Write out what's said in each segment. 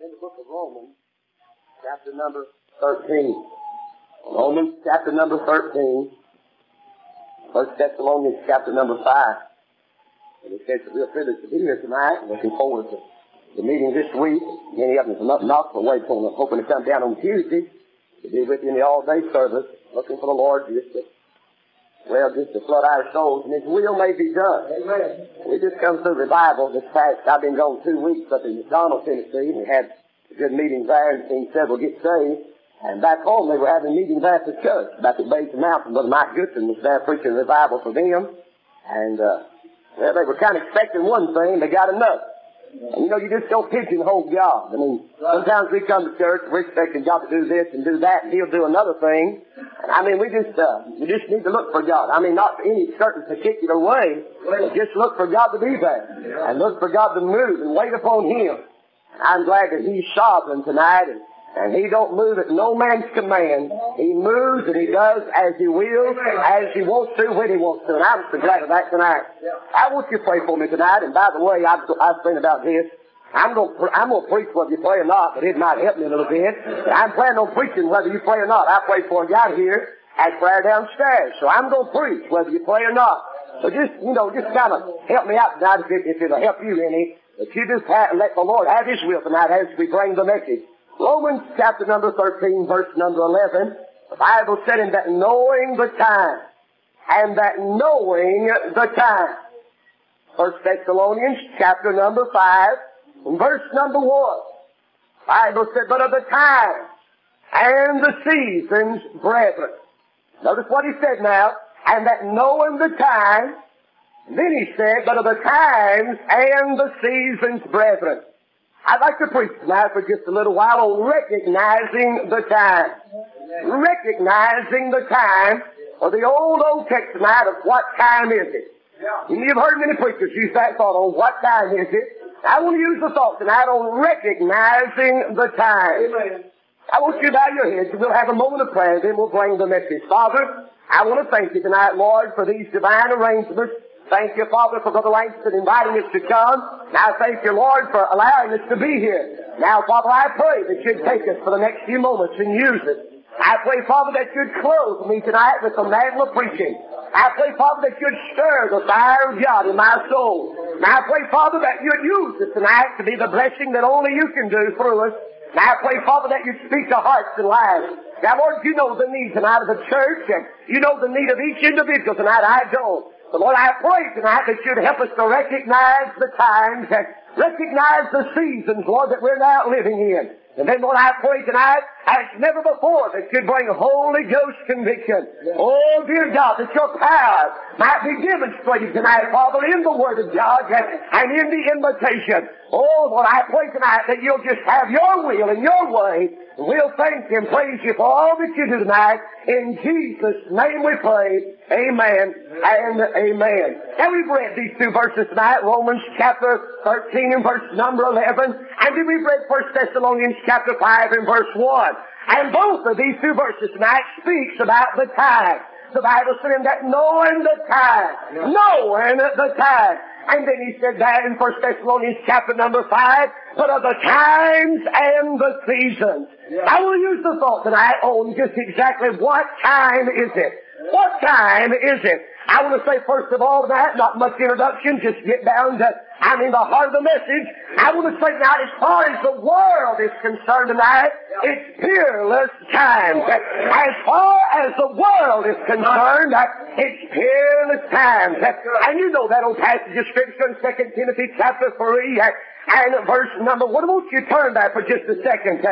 in the book of Romans, chapter number 13. Romans chapter number 13. First Thessalonians chapter number 5. And it says it's a real privilege to be here tonight. Looking forward to the meeting this week. Many of them from up Knoxville way I'm hoping to come down on Tuesday to be with you in the all-day service. Looking for the Lord just to, well, just to flood our souls and His will may be done. Amen. We just come through revival this past, I've been gone two weeks up in McDonald, Tennessee, and we had a good meeting there and seen several get saved. And back home they were having meetings after church back at Base Mountain. Brother Mike Goodson was there preaching revival for them. And, uh, well, they were kind of expecting one thing, they got another. And you know, you just don't pigeonhole God. I mean, sometimes we come to church, we're expecting God to do this and do that, and He'll do another thing. I mean, we just, uh, we just need to look for God. I mean, not any certain particular way, but just look for God to be there. And look for God to move and wait upon Him. I'm glad that He's sovereign tonight, and and he don't move at no man's command. He moves and he does as he wills, as he wants to, when he wants to. And I'm so glad of that tonight. I want you to pray for me tonight. And by the way, I've, I've thinking about this. I'm going to I'm to preach whether you pray or not, but it might help me a little bit. I'm planning on preaching whether you pray or not. I pray for you out here at prayer downstairs. So I'm going to preach whether you pray or not. So just, you know, just kind of help me out tonight if, it, if it'll help you any. But you just have, let the Lord have His will tonight as we bring the message. Romans chapter number 13, verse number 11, the Bible said, in that knowing the time, and that knowing the time. First Thessalonians chapter number 5, verse number 1. Bible said, but of the time and the seasons, brethren. Notice what he said now, and that knowing the time, then he said, but of the times and the seasons, brethren. I'd like to preach tonight for just a little while on recognizing the time. Recognizing the time, or the old Old Testament of what time is it. And you've heard many preachers use that thought on what time is it. I want to use the thought tonight on recognizing the time. Amen. I want you to bow your heads and we'll have a moment of prayer, then we'll bring the message. Father, I want to thank you tonight, Lord, for these divine arrangements. Thank you, Father, for Brother Langston inviting us to come. Now thank you, Lord, for allowing us to be here. Now, Father, I pray that you'd take us for the next few moments and use it. I pray, Father, that you'd clothe me tonight with the mantle of preaching. I pray, Father, that you'd stir the fire of God in my soul. Now I pray, Father, that you'd use it tonight to be the blessing that only you can do through us. Now I pray, Father, that you'd speak to hearts and lives. Now, Lord, you know the need tonight of the church, and you know the need of each individual tonight. I don't. But Lord, I pray tonight that you'd help us to recognize the times and recognize the seasons, Lord, that we're now living in. And then, Lord, I pray tonight, as never before, that you'd bring Holy Ghost conviction. Oh, dear God, that your power might be demonstrated tonight, Father, in the Word of God and, and in the invitation. Oh, Lord, I pray tonight that you'll just have your will and your way. We'll thank you and praise you for all that you do tonight. In Jesus' name we pray. Amen and amen. Now we've read these two verses tonight, Romans chapter 13 and verse number 11. And then we've read 1 Thessalonians chapter 5 and verse 1. And both of these two verses tonight speaks about the time. The Bible said that knowing the time, knowing the time. And then he said that in 1 Thessalonians chapter number 5, but of the times and the seasons. I will use the thought tonight on just exactly what time is it. What time is it? I want to say first of all that, not much introduction, just get down to, I mean, the heart of the message. I want to say now, as far as the world is concerned tonight, it's peerless times. As far as the world is concerned, it's peerless times. And you know that old passage of Scripture in 2 Timothy chapter 3 and verse number 1. I want you turn that for just a second.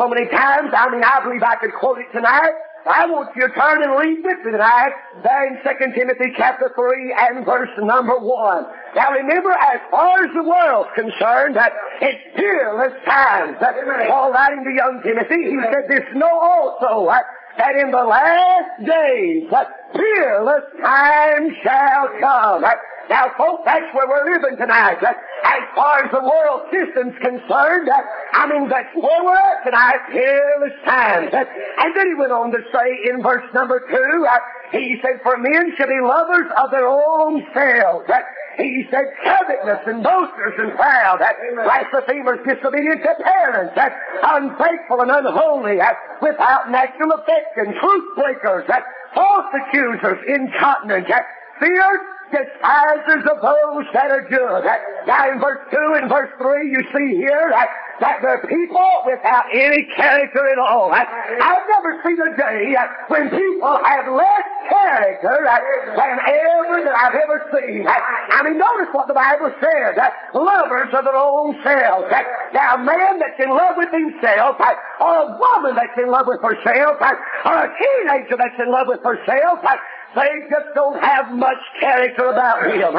So many times, I mean, I believe I could quote it tonight. I want you to turn and read with me tonight, there in 2 Timothy chapter 3 and verse number 1. Now remember, as far as the world's concerned, that it's peerless times. That Paul writing to young Timothy, he said, this know also uh, that in the last days, that peerless times shall come. Now, folks, that's where we're living tonight. Uh, As far as the world system's concerned, uh, I mean, that's where we're at tonight, peerless times. Uh, And then he went on to say in verse number two, uh, he said, For men should be lovers of their own selves. He said covetousness and boasters and proud, blasphemers, disobedient to parents, unfaithful and unholy, without natural affection, truth breakers, false accusers, incontinent, fierce, despisers of those that are good. Now in verse 2 and verse 3 you see here that, that they're people without any character at all. I've never seen a day when people have less character than ever that I've ever seen. I mean, notice what the Bible says. Lovers of their own selves. Now, a man that's in love with himself, or a woman that's in love with herself, or a teenager that's in love with herself, they just don't have much character about him.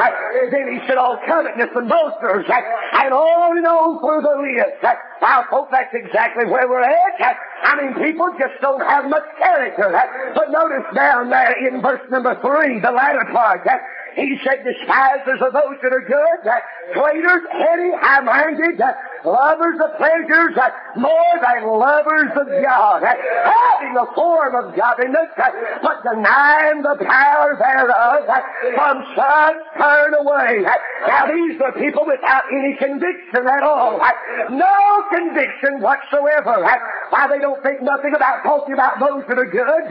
Then he said, all covetousness and boasters, and on and on through the list. Now, folks, that's exactly where we're at. I mean, people just don't have much character. But notice down there in verse number three, the latter part, he said, despisers of those that are good, traitors, heady, high-minded, lovers of pleasures more than lovers of God, having a form of godliness, but denying the power thereof, from such turn away. Now these are people without any conviction at all. No conviction whatsoever. Why they don't think nothing about talking about those that are good.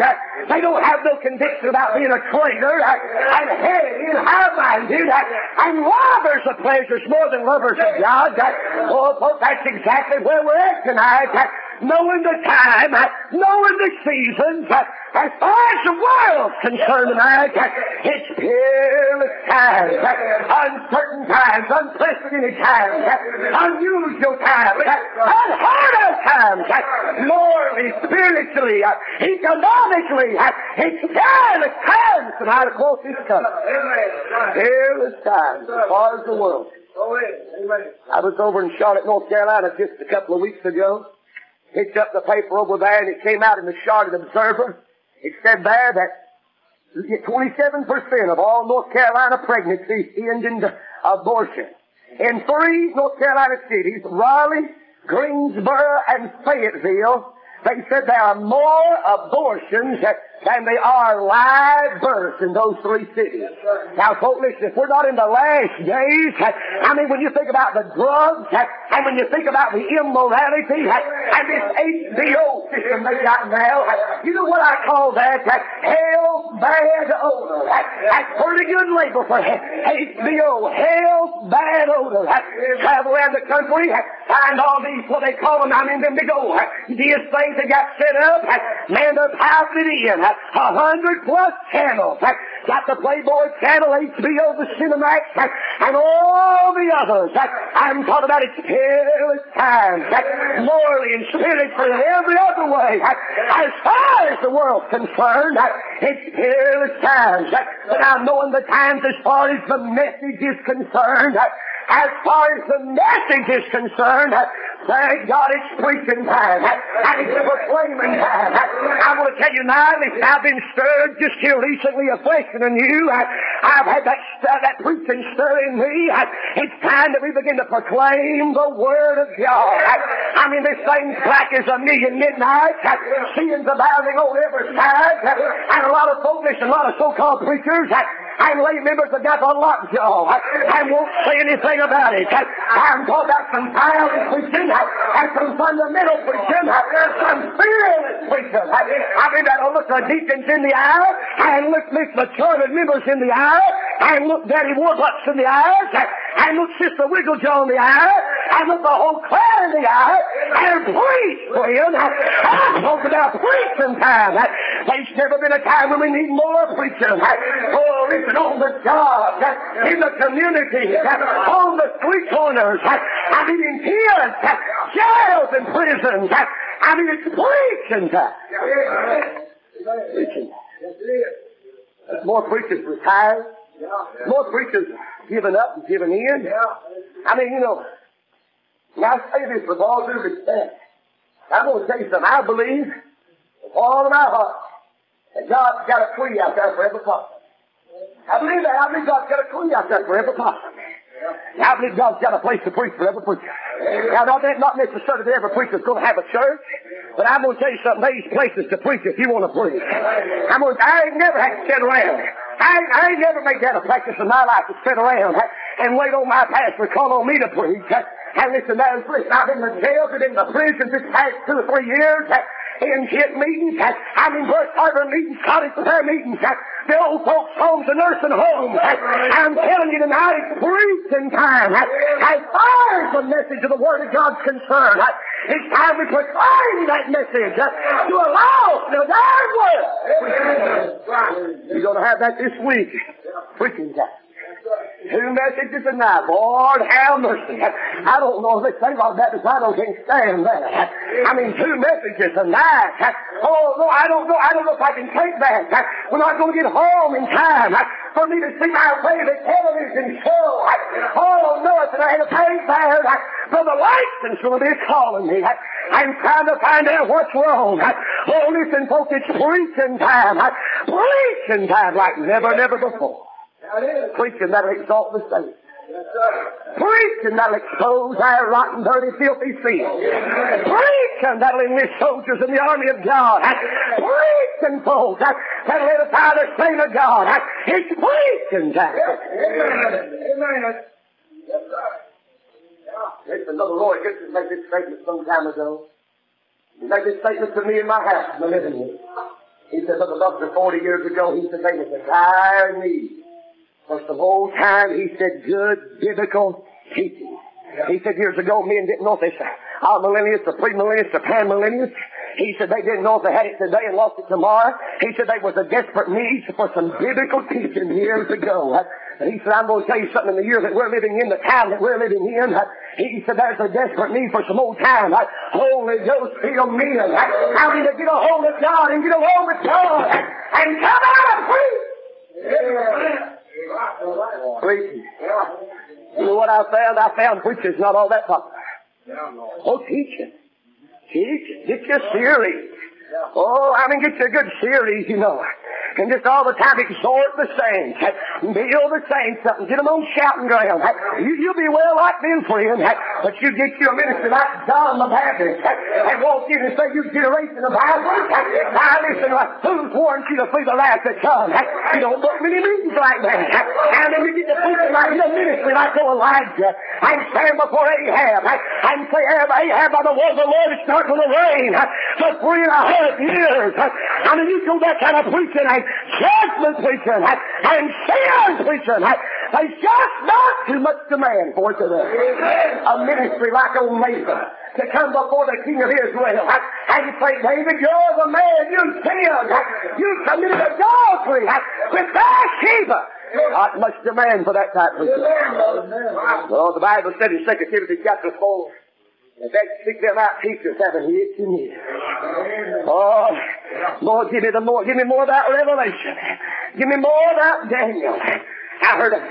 They don't have no conviction about being a traitor and heady and high-minded and lovers of pleasures more than lovers of God. Oh, folks, that's exactly where we're at tonight. Knowing the time, knowing the seasons, as far as the world's concerned tonight, it's peerless times, uncertain times, unprecedented times, unusual times, unheard of times, morally, spiritually, economically, it's peerless times tonight across this country. Peerless times as far as the world. Oh, I was over in Charlotte, North Carolina just a couple of weeks ago. Picked up the paper over there and it came out in the Charlotte Observer. It said there that 27% of all North Carolina pregnancies end in abortion. In three North Carolina cities, Raleigh, Greensboro, and Fayetteville, they said there are more abortions than they are live births in those three cities. Now, folks, listen, if we're not in the last days, I mean, when you think about the drugs, and when you think about the immorality, and this HBO system they got now, you know what I call that? Hell bad odor. That's pretty good label for HBO. Hell bad odor. Travel around the country, find all these, what they call them, I mean, them big old, these things that got set up, man, they're it in a hundred plus channels. Got the Playboy Channel, HBO, the Cinemax, and all the others. I'm talking about its peerless times, morally and spiritually and every other way. As far as the world's concerned, it's peerless times. But now knowing the times as far as the message is concerned, as far as the message is concerned, thank God it's preaching time. And it's proclaiming time. I tell you now, I've been stirred just here recently afresh and anew. I've had that, uh, that preaching stir in me. It's time that we begin to proclaim the Word of God. I mean, this thing's black as a million midnight. Sin's abounding on every side. And a lot of folks, a lot of so-called preachers, and lay members have got the lockjaw I won't say anything about it. I'm talking about some violent preaching and some fundamental preaching, some fearless preaching. I mean, that'll look the deacons in the eye and look Miss Maturity members in the eye and look Daddy Warbucks in the eyes and look Sister Wigglejaw in the eye and look the whole clan in the eye and preach, friend. I'm talking about preaching time. There's never been a time when we need more preaching. Oh, listen, on the job, in the community, on the street corners, I mean in tears, jails and prisons. I mean it's preaching time. Preaching. More preachers retired. More preachers giving up and giving in. I mean, you know, now I say this with all due respect. I'm going to tell you something. I believe with all of my heart that God's got a tree out there for every person. I believe that. I believe God's got a tree out there for every person. I believe God's got a place to preach for every preacher. Now, not, not necessarily that every preacher's going to have a church, but I'm going to tell you something. There's places to preach if you want to preach. I'm going to, I ain't never had to sit around I, I ain't never made that a practice in my life to sit around and wait on my pastor to call on me to preach. And listen, there's, listen, I've been in the jails and in the prisons this past two or three years in hit meetings. I'm in brush arbor meetings, cottage prayer meetings, the old folks' homes, the nursing homes. I'm telling you tonight, it's preaching time. As far as the message of the Word of God's concerned, it's time we proclaim that message to a lost and a dying world. You're going to have that this week. Preaching time. Two messages a night. Lord, have mercy. I don't know if they say about that, because I don't can stand that. I mean, two messages a night. Oh, no, I don't know. I don't know if I can take that. We're not going to get home in time for me to see my favorite television show. Oh, no, it's I had to pay there for the license will be calling me. I'm trying to find out what's wrong. Oh, listen, folks, it's preaching time. Preaching time like never, never before. Preaching that'll exalt the saints. Preaching that'll expose our rotten, dirty, filthy sin. Preaching that'll enlist soldiers in the army of God. Preaching, folks, that'll edify the saint of God. It's preaching time. Amen. Amen. Yes. Listen, Brother Roy Gibson made this statement some time ago. He made this statement to me in my house, in the living room. He said, Brother Buster, 40 years ago, he said, they was a dire need for the whole time he said good biblical teaching. He said years ago men didn't know this. amillennials, the pre-millennials, the pan-millennials. He said they didn't know if they had it today and lost it tomorrow. He said there was a desperate need for some biblical teaching years ago. He said, I'm going to tell you something in the year that we're living in, the time that we're living in. He said there's a desperate need for some old time. Holy Ghost filled men. I need to get a hold of God and get along with God and come out and preach. Yeah. Preaching. You know what I found? I found preachers not all that popular. Oh, teaching. Teaching. Get your series. Oh, I mean, get you a good series, you know and just all the time exhort the saints, build the saints up, and get them on shouting ground. You, you'll be well like them, friend, but you get you a minister like John the Baptist and walk in and say you generation of Bible. Now listen, who's warned you to flee the wrath that comes? You don't book many meetings like that. And then we get to preaching like the ministry like Elijah and stand before Ahab and say, Ahab, by the word of the Lord, it's not going to rain for three and a half years. I mean, you do that kind of preaching judgment preaching and sin preaching. There's just not too much demand for today. A ministry like old Nathan to come before the king of Israel and say, David, you're the man, you sinned, you committed adultery with Bathsheba. Not much demand for that type of thing. Well, the Bible said in 2 Timothy chapter 4, if they speak them out teachers having hit you near. Oh, Lord, give me the more, give me more that revelation. Give me more that Daniel. I heard a,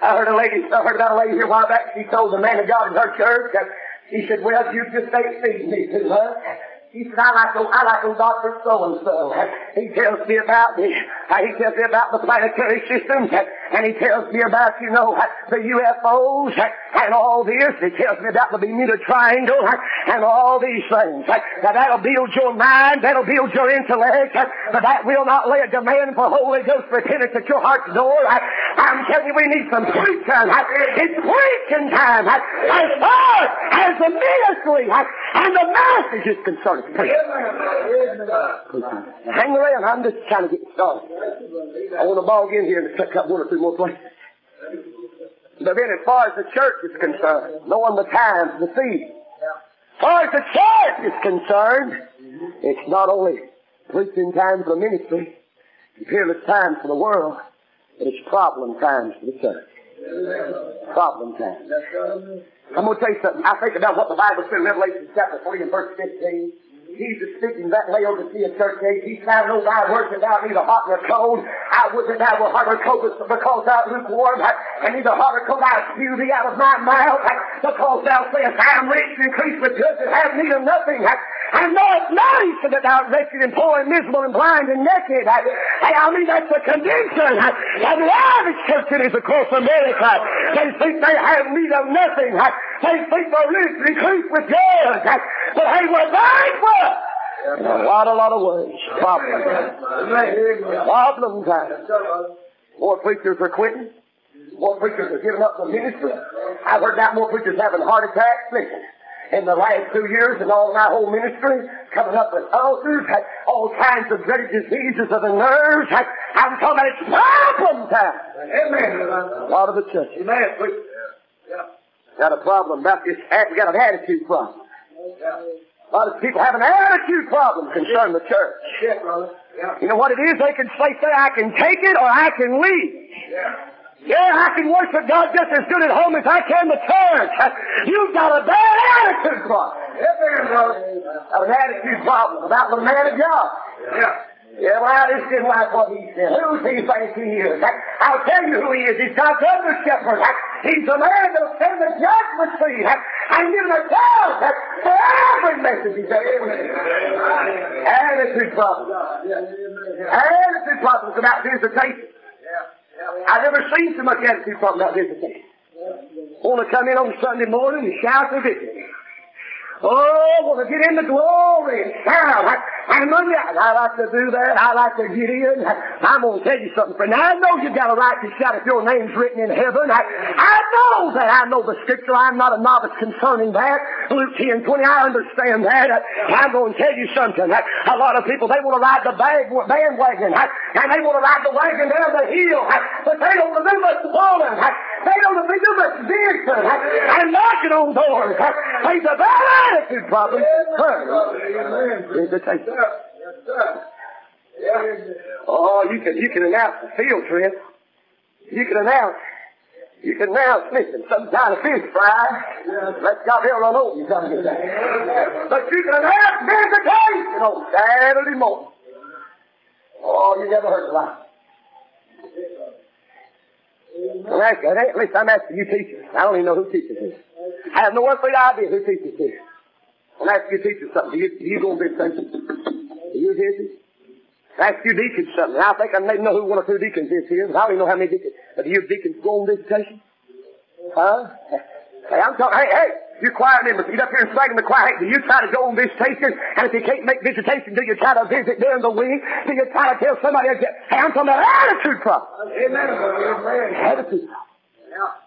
I heard a lady, I heard about a lady here a while back. She told the man of God in her church that she said, well, you just ain't feeding me too much. He said, I like, I like old Dr. So-and-so. He tells me about the, he tells me about the planetary systems, and he tells me about, you know, the UFOs, and all this. He tells me about the Bermuda Triangle, and all these things. Now that'll build your mind, that'll build your intellect, but that will not lay a demand for Holy Ghost repentance at your heart's door. I'm telling you, we need some preaching. It's preaching time. As far as the ministry and the message is concerned. Hang around. I'm just trying to get started. I want to bog in here and pick up one or two But then as far as the church is concerned, knowing the times, the season, as far as the church is concerned, it's not only preaching time for the ministry, peerless times for the world, but it's problem times for the church. Problem times. I'm going to tell you something. I think about what the Bible said in Revelation chapter 3 and verse 15. Jesus speaking that Laodicea church age, he said, know thy that thou neither hot nor cold. I would that thou were hot or cold because thou lukewarm, and neither hot or cold I spew thee out of my mouth, because thou sayest, I am rich and increased with goods and have need of nothing. And knowest not, he said, that thou wretched and poor and miserable and blind and naked. Hey, I mean, that's the condition of the average churches across America. They think they have need of nothing. They think they're rich with goods. But hey, we're bankrupt. In a lot, a lot of ways. Problem. Problem time. More preachers are quitting. More preachers are giving up the ministry. I've heard that more preachers having heart attacks. Listen, in the last two years and all my whole ministry, coming up with ulcers, had all kinds of dreaded diseases of the nerves. Had, I'm talking about it's problem time. Amen. A lot of the church. Amen. We- Got a problem about this. We got an attitude problem. Yeah. A lot of people have an attitude problem concerning the church. Shit, brother. Yeah. You know what it is? They can say, say, I can take it or I can leave. Yeah. Yeah, I can worship God just as good at home as I can the church. You've got a bad attitude problem. Amen, brother. Got an attitude problem about the man of God. Yeah. Yeah, well, I just didn't like what he said. Who he think he is? I'll tell you who he is. He's God's under shepherd. He's the man that'll send the judgment seat and give an account for every message he says. Attitude problem. Attitude problems about visitation. I've never seen so much attitude problem about visitation. Want to come in on Sunday morning and shout the victory. Oh, want to get in the glory and shout. I, I'm Monday. I like to do that. I like to get in. I'm going to tell you something, friend. I know you've got a right to shout if your name's written in heaven. I, I know that. I know the scripture. I'm not a novice concerning that. Luke 10 20, I understand that. I, I'm going to tell you something. I, a lot of people, they want to ride the bag, bandwagon, I, and they want to ride the wagon down the hill, I, but they don't to do. I, they don't want to do much dancing I, and knocking on doors. There's a bad attitude problem. Yes, sir. Yeah. Oh, you can you can announce the field trip. You can announce. You can announce, listen, some kind of fish fry. Let God hell run over you come here. But you can announce visitation on Saturday morning. Oh, you never heard I'm asking, at least I'm asking you teachers. I don't even know who teaches this. I have no earthly idea who teaches this. I'm asking you teachers something. Do you, do you go on visitation? Do you hear this? Ask you deacons something. I think I may know who one or two deacons is here. I don't even know how many deacons. But do you deacons go on visitation? Huh? Hey, I'm talking. Hey, hey, you choir members, get up here and sing in the choir. Do you try to go on visitation? And if you can't make visitation, do you try to visit during the week? Do you try to tell somebody? else? Hey, I'm talking about attitude problem. Amen. Attitude problem. Yeah.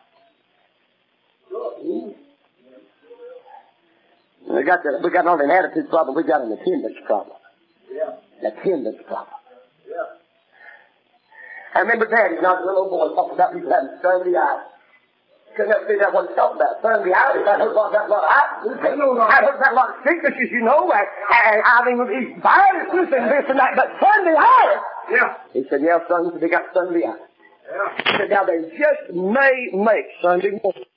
We got the, we got not an attitude problem. We got an attendance problem. Yeah. Attendance problem. Yeah. I remember Daddy, when I was a little boy, talking about people having Sunday eyes. Figure out what he's talking about. Sunday eyes. I heard about that lot. I, I heard that lot of sicknesses, you know. I, I, I mean, he's viruses and this and that, but Sunday eyes. Yeah. He said, yeah, son, they got Sunday eyes. Yeah. He said, now they just may make Sunday morning.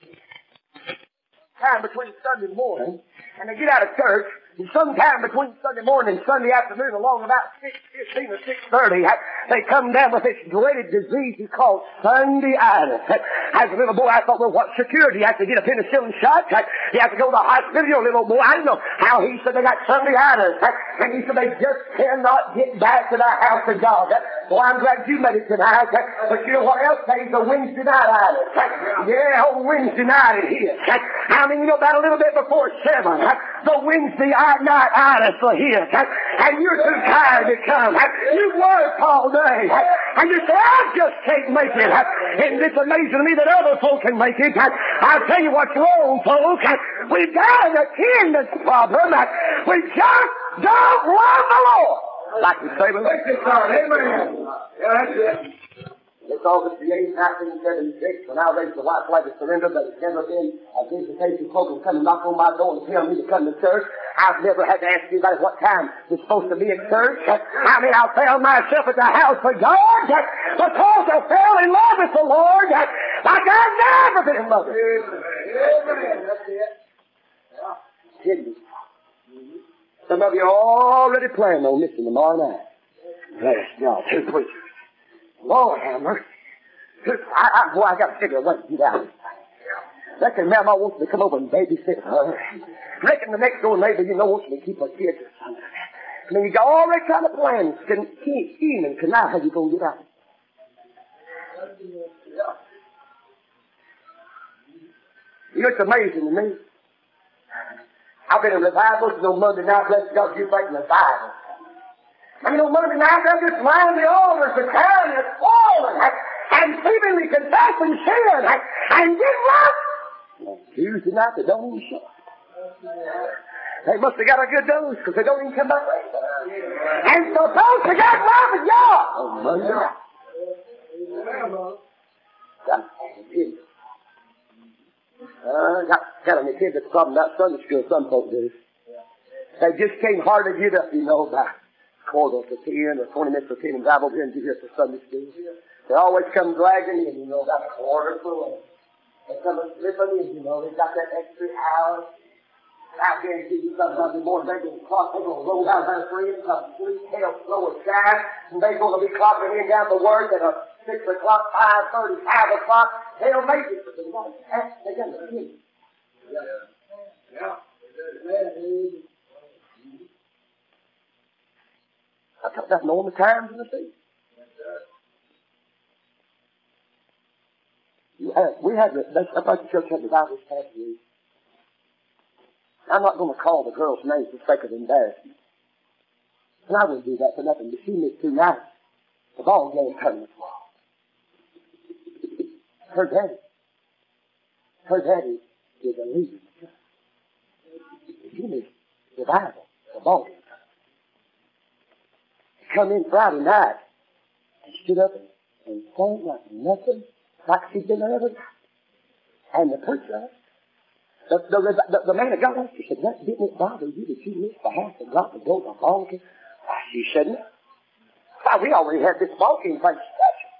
Time between Sunday morning and they get out of church, and sometime between Sunday morning and Sunday afternoon, along about six fifteen or six thirty, they come down with this dreaded disease called Sunday'itis. As a little boy, I thought, well, what security? You have to get a penicillin shot. You have to go to the hospital. Your little boy, I didn't know how he said they got Sunday'itis, and he said they just cannot get back to the house of God. Well, I'm glad you made it tonight. But you know what else pays the Wednesday night itis? Yeah, on Wednesday night it is. I mean, you know, about a little bit before seven, the Wednesday night itis will hit. And you're too tired to come. You worked all day. And you say, I just can't make it. And it's amazing to me that other folk can make it. I'll tell you what's wrong, folks. We've got an attendance problem. We just don't love the Lord. Like we say. Amen. Yeah, that's it. It's August the 8th, 1976, when I raised the white flag of surrender, but it's never been a visitation program come and knock on my door and tell me to come to church. I've never had to ask anybody what time we're supposed to be at church. I mean, I found myself at the house of God because I fell in love with the Lord like I've never been in love with Him. It. Hidden. Some of you already planning on missing tomorrow night. Bless God, two preachers. Lord have mercy. I, I, boy, I got to figure a way to get out of this thing. Reckon Mama wants me to come over and babysit her. Reckon the next door neighbor, you know, wants me to keep her kids or something. I mean, you got already trying to plan, can, scheming, can now how you gonna get out. You know, it's amazing to me. I've been in revivals on Monday night, bless God, you think revival. I mean, on Monday night, they're just lining the altars, the town is falling. and seemingly confessing sin and get right. Tuesday night they don't even show. They must have got a good dose because they don't even come back. And suppose they got love with God. Oh, Monday night. Uh, got telling the kids the problem about Sunday school, some folks do. They just can't hardly get up, you know, by quarter to ten or twenty minutes to ten and drive over here and get here for Sunday school. They always come dragging in, you know, about a quarter to eleven. They come and slipping in, you know, they got that extra hour. I guarantee you something Monday morning, going to clock, they're going to roll down three and come three, hell, slow as shine, and they're going to be clocking in down the work at a six o'clock, five thirty, five o'clock. They'll make it, but they got to, they got to get Yeah. Yeah. I thought that's knowing the times and the seasons. You have, we had the, that's, that's like the church had the Bible past week. I'm not going to call the girl's name for sake of embarrassment. And I wouldn't do that for nothing, but she missed two nights. The ball game tournament was. Her daddy, her daddy is a leader in the church. She missed the Bible, the ball game. Come in Friday night and stood up and, sang like nothing, like she'd been there every. And the preacher the, the, the, the man of God asked, he said, that, didn't it bother you that you missed the house of God to go to a ball game? She said, no. Why, we already had this game thing special.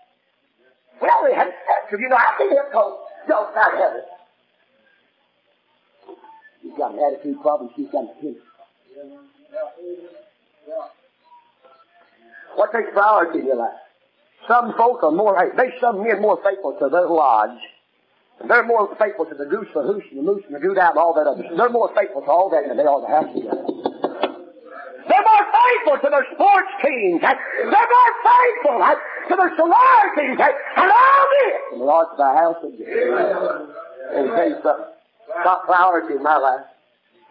We already had it special. You know, I think it goes, go out heaven. She's got an attitude problem. She's got an opinion. What takes priority in your life? Some folk are more, they some men more faithful to their lodge they're more faithful to the goose, the hoosh, and the moose, and the doodah, and all that other They're more faithful to all that than they are to house together. They're more faithful to their sports teams. They're more faithful to their sororities and all this they are to the house of God. And tell you something. Top priority in my life,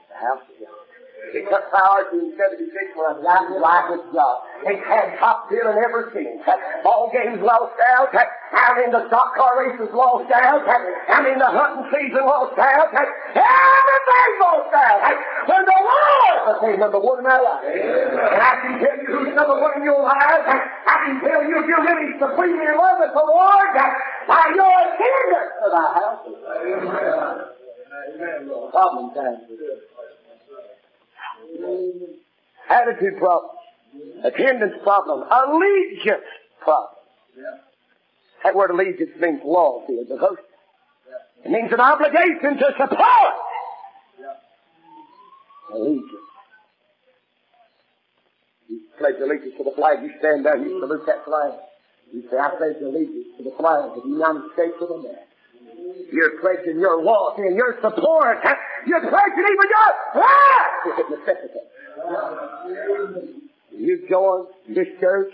the house of God. It took power to 76 when I got in life with God. It had top billing ever since. Ball games lost out. I mean the stock car races lost out. I mean the hunting season lost out. Everything lost out. When the Lord became number one in my life. And I can tell you who's number one in your life. I can tell you if you're really supremely in love with the Lord by your attendance to the house. Amen. Problem time. Attitude problem. Attendance problem. Allegiance problem. That word allegiance means loyalty or devotion. It means an obligation to support. Allegiance. You pledge allegiance to the flag, you stand there, you salute that flag. You say, I pledge allegiance to the flag of the United States of America. You're pledging your loyalty and your support. You're pledging even your life if it necessitates. You join this church,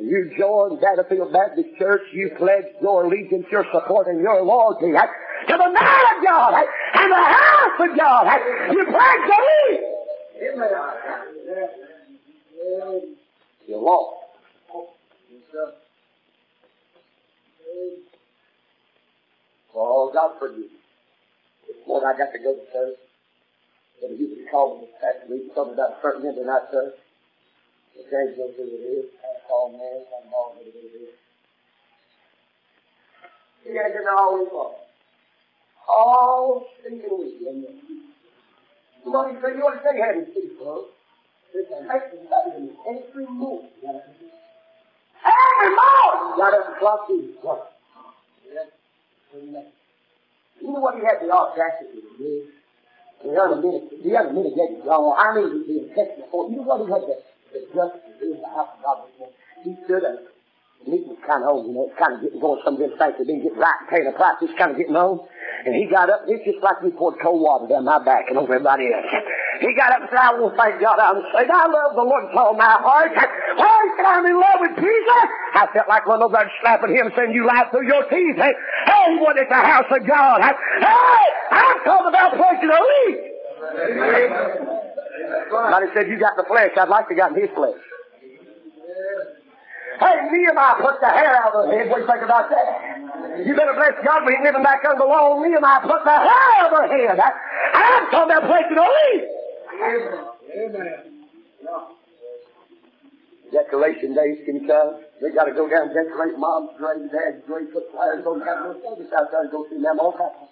you join Battlefield Baptist Church, you pledge your allegiance, your support, and your loyalty to the man of God and the house of God. You pledge allegiance. You're lost. Me. Lord, I got to go to church. But you could call me this past week, something about certain Monday night church. The James knows who it is. I call Mary, I'm all who it is. He has it always was. All stinking week. You know he said? You want to say, having people, there's a than every morning. Every morning! Got up and clock these. You know what he had the audacity to do? He had a minute, he had a minute getting wrong. I mean, he'd be in text before. You know what he had the, the justice to do in the house of God before? He stood up. The meeting was kind of oh, old, you know, kind of getting going. Some of them things that didn't get right, paying the price, it's kind of getting on. And he got up, it's just like we poured cold water down my back and over everybody else. He got up and said, I will thank God. I was saying, I love the Lord with all my heart. Said I'm in love with Jesus? I felt like one of those slapping him saying, you lied through your teeth. Hey, hey what is the house of God? Hey, I'm talking about placing a leak. Somebody said, you got the flesh. I'd like to got his flesh. Hey, Nehemiah put the hair out of her head. What do you think about that? You better bless God we ain't living back under the law. Nehemiah put the hair out of her head. I'm talking about placing a leaf. Amen. Decoration days can come. They got to go down and decorate mom's grave, dad's grave, put flowers on, have no service out there and go see them all happen.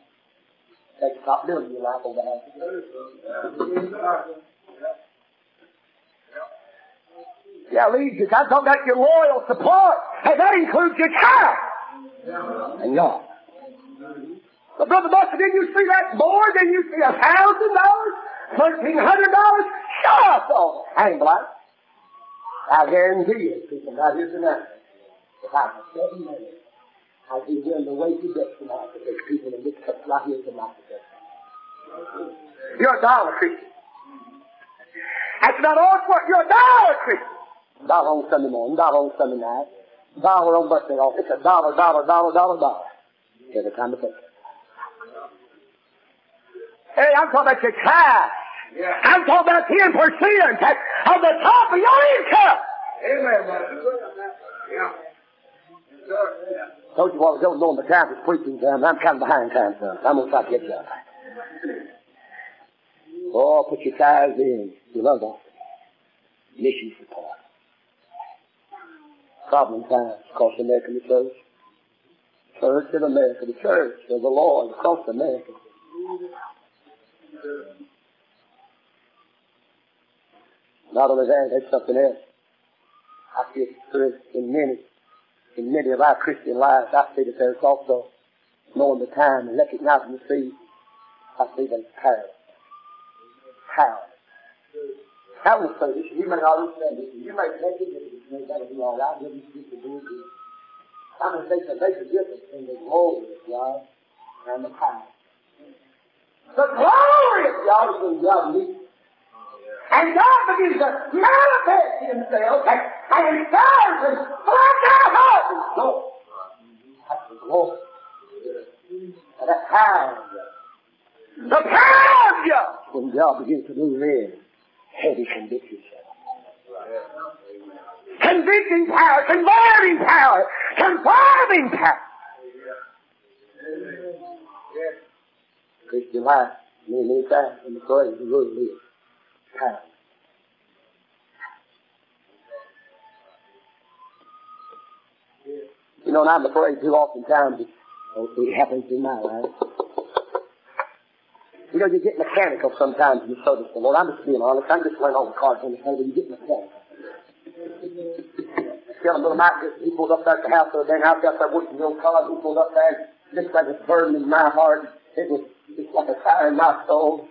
They stop building your life over there. Yeah, allegiance. I'm talking about your loyal support. Hey, that includes your child. And God. But Brother Buster, didn't you see that more? Didn't you see a thousand dollars? Thirteen hundred dollars? Sure I saw. I ain't blind. I guarantee you, people right here tonight, if I was seven minutes, I'd be willing to wait to death tonight to take people in this cup right here tonight. You're a dollar Christian. That's not all worth. You're a dollar Christian. Dollar on Sunday morning, dollar on Sunday night, dollar on birthday off. It's a dollar, dollar, dollar, dollar, dollar. Every time to pay. Hey, I'm talking about your cash. Yeah. I'm talking about 10% of the top of your income. Amen, brother. Yeah. Told you what, don't know the time is preaching time. I'm kind of behind time, son. I'm going to try to get you up. Oh, put your tithes in. You love that. Mission support. Problem times across America, the church. Church in America, the church of the Lord across America. Not only that, there's something else. I see it in many, in many of our Christian lives. I see that there's also knowing the time and recognizing the seed. I see that it's power. Power. I will say this, you may not understand this, you may think it, you may that'll be all right, you'll just do. I'm going to say that a difference in the glory of God and the power. The glory of God is when God meets and God begins to manifest Himself and, and stirs and floods our hearts and soul. That's the glory. And the power of God. The power of God. When God begins to move in, heavy conviction. Convicting power, converting power, confirming power. Christian life, many, many times in the word is You know, and I'm afraid too often times it, it happens in my life. You know, you get mechanical sometimes in the service of the Lord. I'm just being honest. I'm just laying all the cards on the table. You get mechanical. Tell him, little Mike, he pulled up there at the house the other day, and I was out there working the old cars. He pulled up there, and just like a burden in my heart. It was just like a fire in my soul.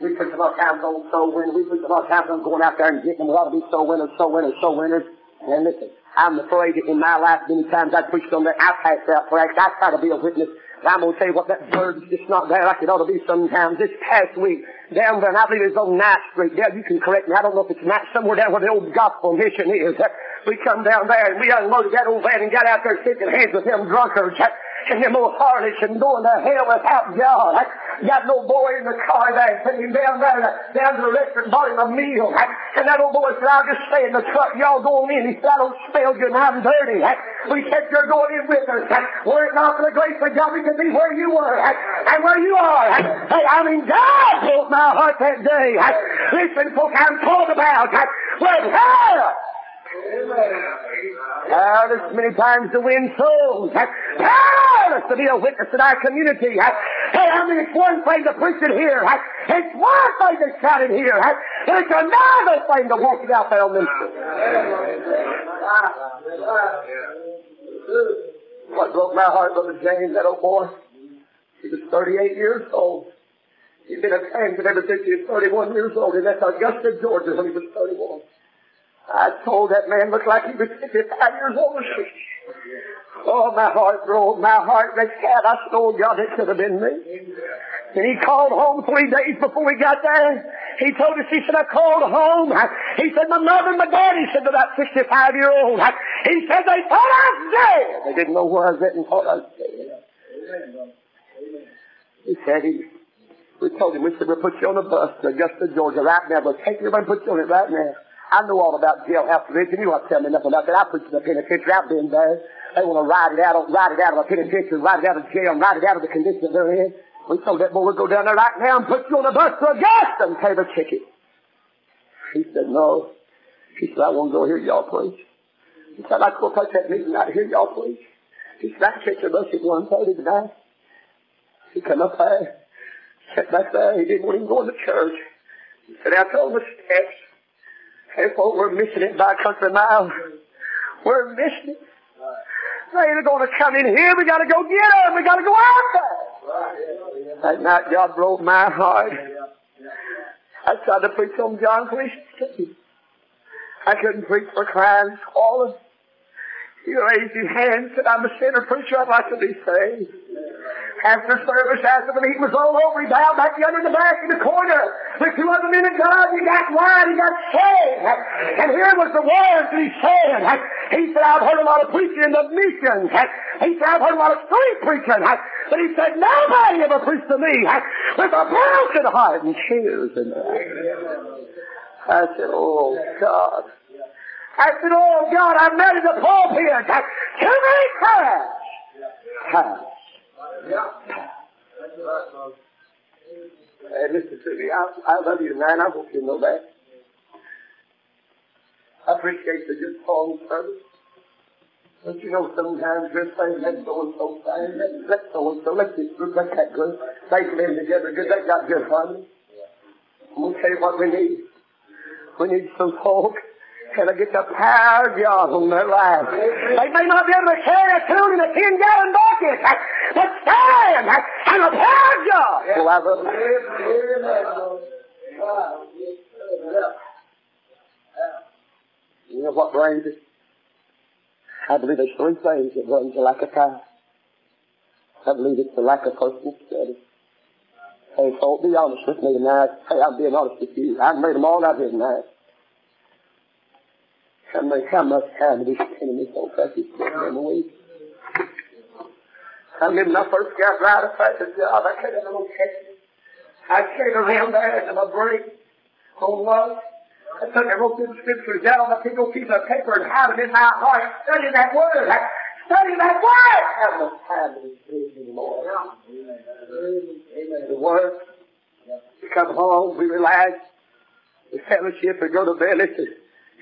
We preach about times on soul winners. We preach about times on going out there and getting them. We ought to be soul winners, soul winners, soul winners. And listen, I'm afraid that in my life, many times I preached on that. I passed out for. I try to be a witness. And I'm going to tell you what, that bird's just not there like it ought to be sometimes. This past week, down there, and I believe it's on Ninth Street. Dale, you can correct me. I don't know if it's not somewhere down where the old gospel mission is. We come down there and we unloaded that old van and got out there shaking hands with them drunkards and them old harlots and going to hell without God. Got no boy in the car there, sent him down there, down to the restaurant, bought him a meal. And that old boy said, I'll just stay in the truck. Y'all go in. He said, I don't smell good and I'm dirty. We said, you're going in with us. Were it not for the grace of God, we could be where you were and where you are. Hey, I mean, God broke my heart that day. Listen, folks, I'm talking about. Well, power. Powerless many times to win souls. Powerless to be a witness in our community. Hey, I mean, it's one thing to preach it here. It's one thing to shout it here. It's another thing to walk it out there on this. What broke my heart, Brother James, that old boy? He was 38 years old. He'd been a transit ever since he was 31 years old, and that's Augusta, Georgia, when he was 31. I told that man looked like he was 55 years old. Oh, my heart broke. My heart was sad. I told God it could have been me. And he called home three days before we got there. He told us, he said, I called home. He said, my mother and my daddy said to that 65 year old. He said, they thought I was dead. They didn't know where I was at and thought I was dead. He said, he, we told him, we said, we'll put you on a bus to Augusta, Georgia right now. We'll take you and put you on it right now. I know all about jailhouse religion. You don't tell me nothing about that. I preach in the penitentiary. I've been there. They want to write it out, write it out of a penitentiary, write it out of jail, write it out of the condition they're in. We told that boy we'd go down there right now and put you on the bus to Augusta and pay the ticket. He said, no. He said, I want to go hear y'all preach. He said, I'd like to go that meeting out here, y'all preach. He said, I can catch the bus at 1.30 tonight. He come up there, sat back there. He didn't want him going to church. He said, I told the steps. Hey, folks, we're missing it by a country mile. We're missing it. They're going to come in here. We got to go get them. We got to go out there. That night, God broke my heart. I tried to preach on John Cleese. I couldn't preach for crying, calling. He raised his hand and said, I'm a sinner preacher. I'd like to be saved. After service, after the meeting was all over, he bowed back yonder in the back in the corner with two other men of God. He got wide, he got saved. And here was the words that he said. He said, I've heard a lot of preaching in the missions. He said, I've heard a lot of street preaching. But he said, nobody ever preached to me with a broken heart and tears in. I said, oh God. I said, oh God, I'm ready to pulpit. Too many times. Times. Hey, listen to me. I, I love you tonight. I hope you know that. I appreciate the good song service. But you know, sometimes we're saying, let's go and so fine, let's, let's so and so, let's this group, let's that good. They them together good, they got good harmony. I'm going to tell you what we need. We need some folk I get the power of God on their lives. They may not be able to carry a tune in a ten gallon bucket, but stand and of God. I love You know what brings it? I believe there's three things that brings a lack of time. I believe it's the lack of personal study. Hey, folk, be honest with me tonight. Hey, I'm being honest with you. I've made them all out here tonight. How much, how much time did he spend in this old precious a week? I when I first got right up at the job, I in a little kitchen. I came around there in my break on lunch. I took and wrote them scriptures down on a single piece of paper and had them in my heart, studying that word. I studying that word. How much time did he spend anymore? Amen. The word. We come home, we relax, we fellowship, we go to bed. Listen,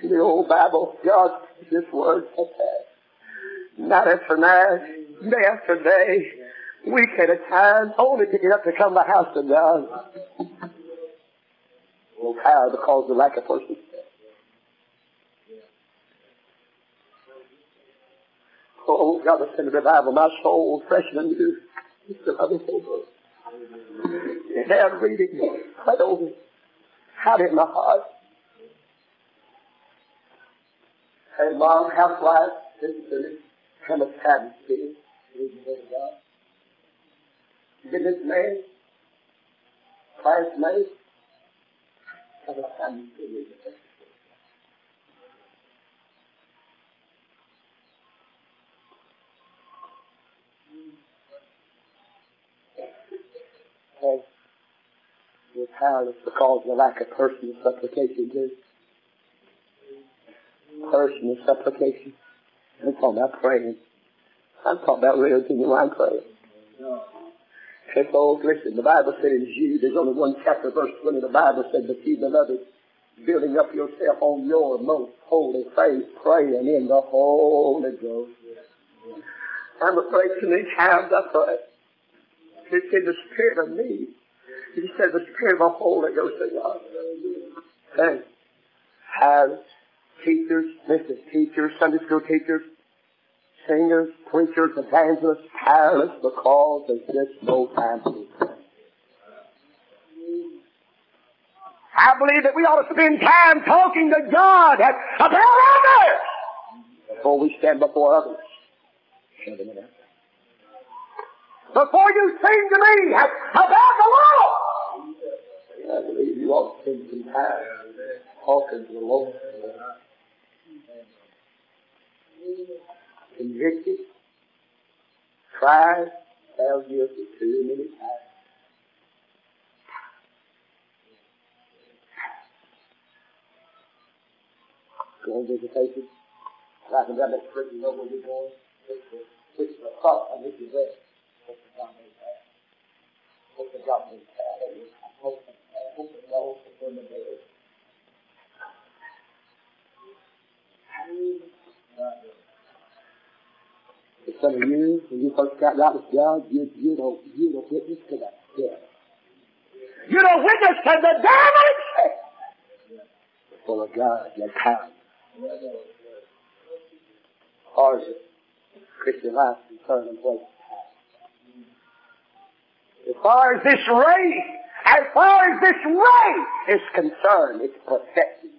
the old Bible, God, this word after night, day after day, after day, week at a time, only to get up to come to uh, the house of God. Well, how? Because of the lack of person. Oh, God, sin the Bible, my soul, fresh and new. It's the other book. And I over, hide it in my heart. Hey, mom, housewife, this is the kind of time spirit. Businessman, classmate, have a time spirit. Okay. We're powerless because of the lack of personal supplication too personal supplication. I'm talking about praying. I'm talking about real genuine prayer. Hey, folks, listen, the Bible said in Jude, there's only one chapter, verse 20, the Bible said, But you, beloved, building up yourself on your most holy faith, praying in the Holy Ghost. I'm afraid too many times I pray. It's in the Spirit of me. He said, the Spirit of the Holy Ghost of God. Hey, has teachers, Mrs. Teachers, Sunday school teachers, singers, preachers, evangelists, tireless because there's just no time to. I believe that we ought to spend time talking to God about others before we stand before others. Before you sing to me about the Lord. I believe you ought to spend some time talking to the Lord convicted, tried, found guilty too many times. on visitation. I can grab that you know where you're going. Which the thought and which is rest. What's the God? What's the God? Hope dead. Some of you, when you first got right with God, you you don't you don't witness to that death. You don't witness to the damage full of God, your kind. Or is it Christian life concerned in place? As far as this race, as far as this race is concerned, it's perfecting.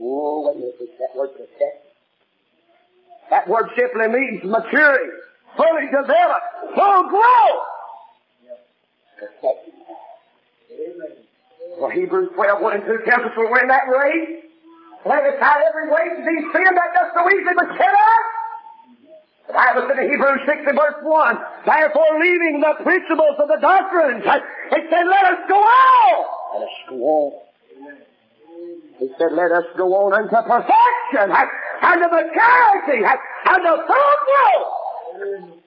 Oh, wait a minute, that word perfecting. That word simply means maturing, fully developed, full growth. Well, Hebrews 12, 1 and 2 tells us we're in that race. Lay aside every weight and these sin that does so easily beset us. The Bible said in Hebrews 6 and verse 1, Therefore leaving the principles of the doctrines, it said, Let us go on. Let us go on. He said, Let us go on unto perfection, unto maturity, unto full growth.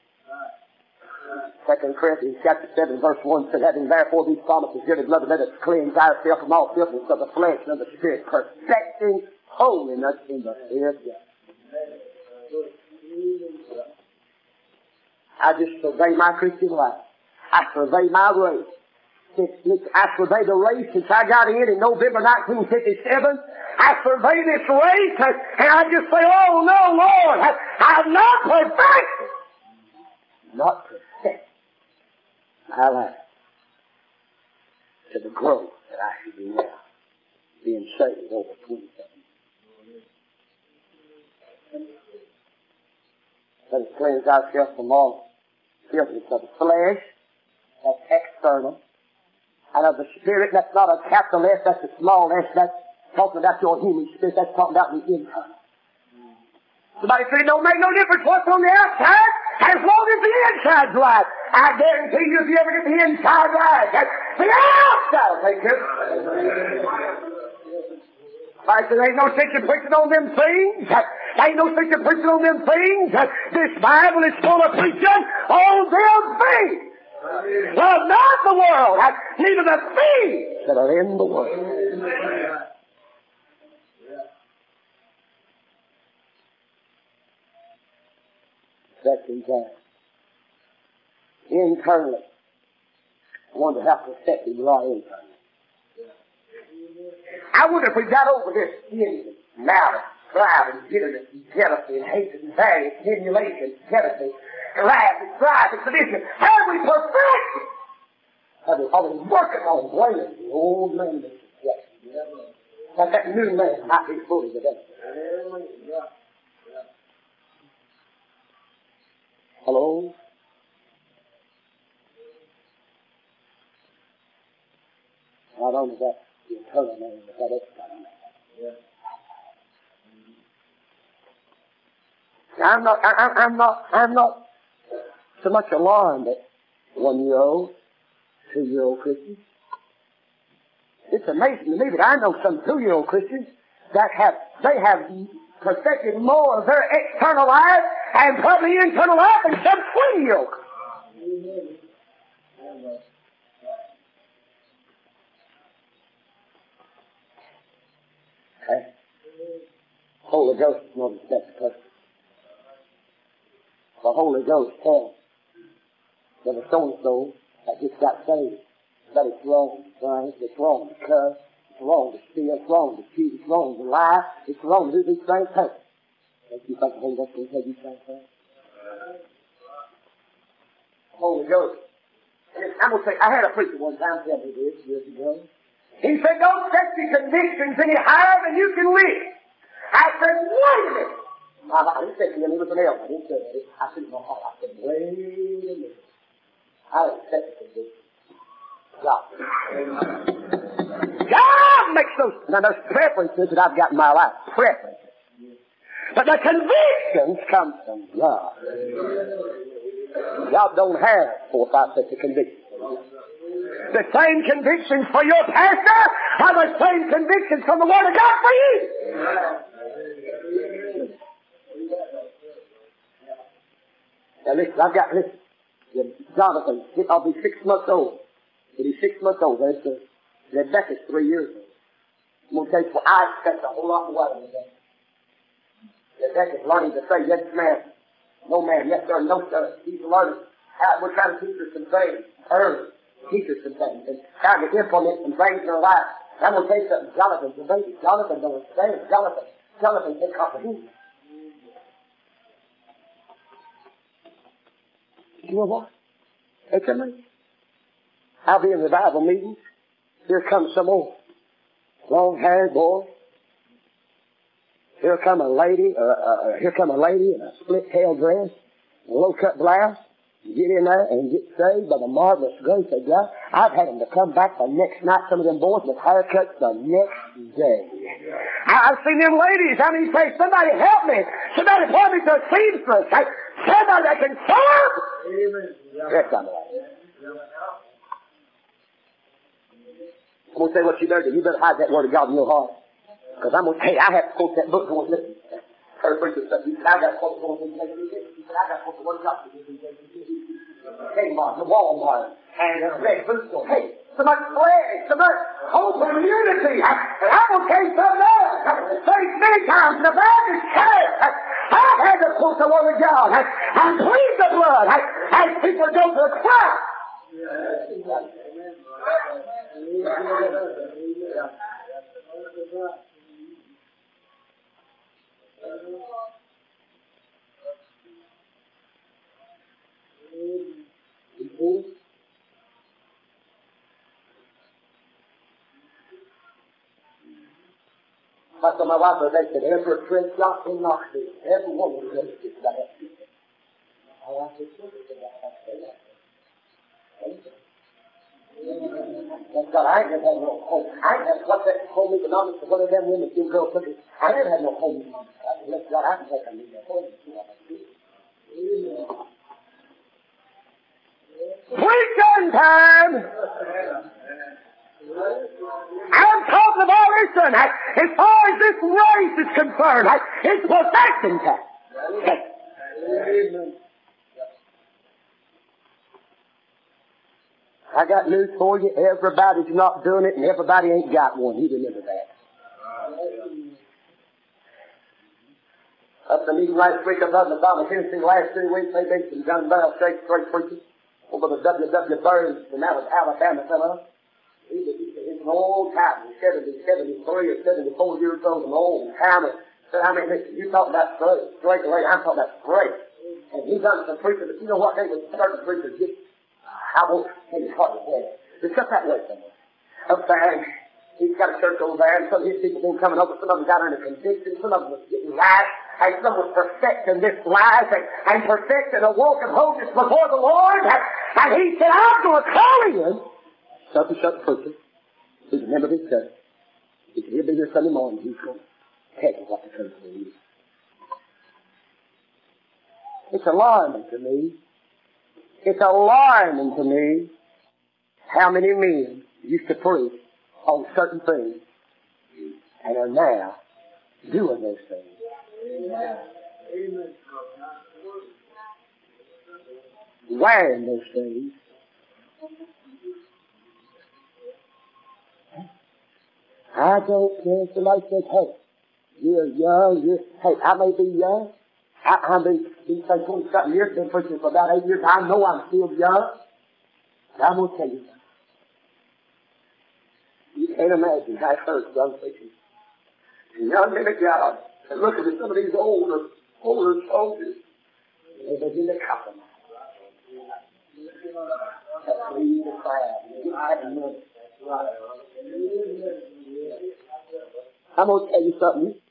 Second Corinthians chapter 7 verse 1 said, having therefore these promises, dearly beloved, let us cleanse ourselves from all filthiness of the flesh and of the spirit, perfecting holiness in the fear of God. I just survey my Christian life. I survey my race. I survey the race since I got in in November 1957. I survey this race and I just say, oh no, Lord, I'm not perfect. Not perfect my life to the growth that I should be now, being saved over 27. Let us cleanse ourselves from all filthiness of the flesh, that's external, and of the spirit, that's not a capital S, that's a small s, that's talking about your human spirit, that's talking about the internal. Somebody said it don't make no difference what's on the outside, as long as the inside's right. I guarantee you if you ever get the inside right, the outside will take care I said, ain't no sense in preaching on them things. Ain't no sense in preaching on them things. This Bible is full of preaching on them things. Love not the world, neither the things that are in the world. Second time internally. I wonder how perfected you are internally. I wonder if we got over this envy, malice, pride, and bitterness, and jealousy, and hatred, and variance, emulation, jealousy, wrath, and strife, and sedition. Have we perfected? Have we, we working on blaming the old man that's rejected? That that new man might be fully developed. Hello? Not only that, the eternal man, but that external man. Yeah. I'm not, I, I'm not, I'm not so much alarmed at one-year-old, two-year-old Christians. It's amazing to me that I know some two-year-old Christians that have, they have perfected more of their external life and probably internal life than some twenty-year-old. Okay? Holy Ghost the best person. The Holy Ghost tells that a so-and-so that just got saved that it's wrong, right? It's wrong to curse, it's wrong to steal, it's wrong to cheat, it's wrong to lie, it's wrong to do these things. Hey, don't you think the Holy Ghost will tell you things? Holy Ghost. I'm going to say, I had a preacher one time tell me this years ago. He said, don't set your convictions any higher than you can live. I said, wait a minute. I, didn't say he was an. I said I said, wait. God. God makes those, now there's preferences that I've got in my life. Preferences. But the convictions come from God. God don't have four, five, six convictions. The same convictions for your pastor are the same convictions from the Word of God for you. Now listen, I've got, listen. Jonathan, I'll be six months old. He'll be six months old. That's the, Rebecca's three years old. I'm going to tell you, well, I expect a whole lot more of Rebecca. Rebecca's learning to say yes, ma'am. No, ma'am. Yes, sir. No, sir. She's learning. How, we're trying to teach her some things early. Teach some things. And trying to implement some things in her life. I'm going to tell you something. Jonathan's a baby. Jonathan don't understand. Jonathan, Jonathan can't comprehend. You know what? Come on. I'll be in the Bible meetings. Here comes some more long-haired boy. Here come a lady, uh, uh, here come a lady in a split-tail dress, a low-cut blouse. Get in there and get saved by the marvelous grace of God. I've had them to come back the next night, some of them boys with haircuts the next day. I, I've seen them ladies, I mean, say, somebody help me. Somebody point me to a seamstress. Somebody that can serve. Amen. Yes, I'm I'm going to say what you better do. You better hide that word of God in your heart. Because I'm going to tell you, I have to quote that book going, listen. Her preacher said, he said, I got to quote the word of God. He said, I got to quote the word. Kmart, the Walmart, and a red boot store. Hey, so much flag, so much hope and unity. And going to tell you something else. Many times, the Baptist church, I've had to quote the word of God and plead the blood as people go to the cross. That's what my wife was said. Every French shop in Knoxville, every woman was registered to that. Oh, I said, Thank God, I ain't never had no home. I ain't never, what's that home economics, what are them women, two girls cooking? I never had no home economics. I just left God, I can take a leave at home and see what I can do. Preaching time! I'm talking about, listen, as far as this race is concerned, it's perfection time. I got news for you. Everybody's not doing it, and everybody ain't got one. You remember that. Up the meeting last week up in Alabama, Tennessee, last two weeks, they've been some gun barrel straight straight preachers over the W.W. Burns, and that was Alabama fellow. He's an old timer, 70, 73 or 74 years old, an old timer. Said, I mean, you talk about straight, away, I'm talking about straight. And he's done some preaching, but you know what? They were certain preachers just I won't it's hard to uh, say. It's just that way somewhere. Up there, he's got a church over there, and some of his people been coming over. Some of them got under conviction. Some of them was getting life. And some was perfecting this life and, and perfecting a walk of holiness before the Lord. And, and he said, I'm going to call him. Shut the shut the preacher. He's a member of his church. He said, be here Sunday morning. He's going to tell you what the church needs. It's alarming to me it's alarming to me how many men used to preach on certain things and are now doing those things. Wearing those things. I don't care if somebody says, hey, you're young, you're, hey, I may be young, I, been, been say 20 something years, been preaching for about eight years. I know I'm still young. But I'm going to tell you something. You can't imagine how it hurts young. And young men of God, and look at some of these older, older soldiers. They begin to compromise. To please the crowd. I'm going to tell you something.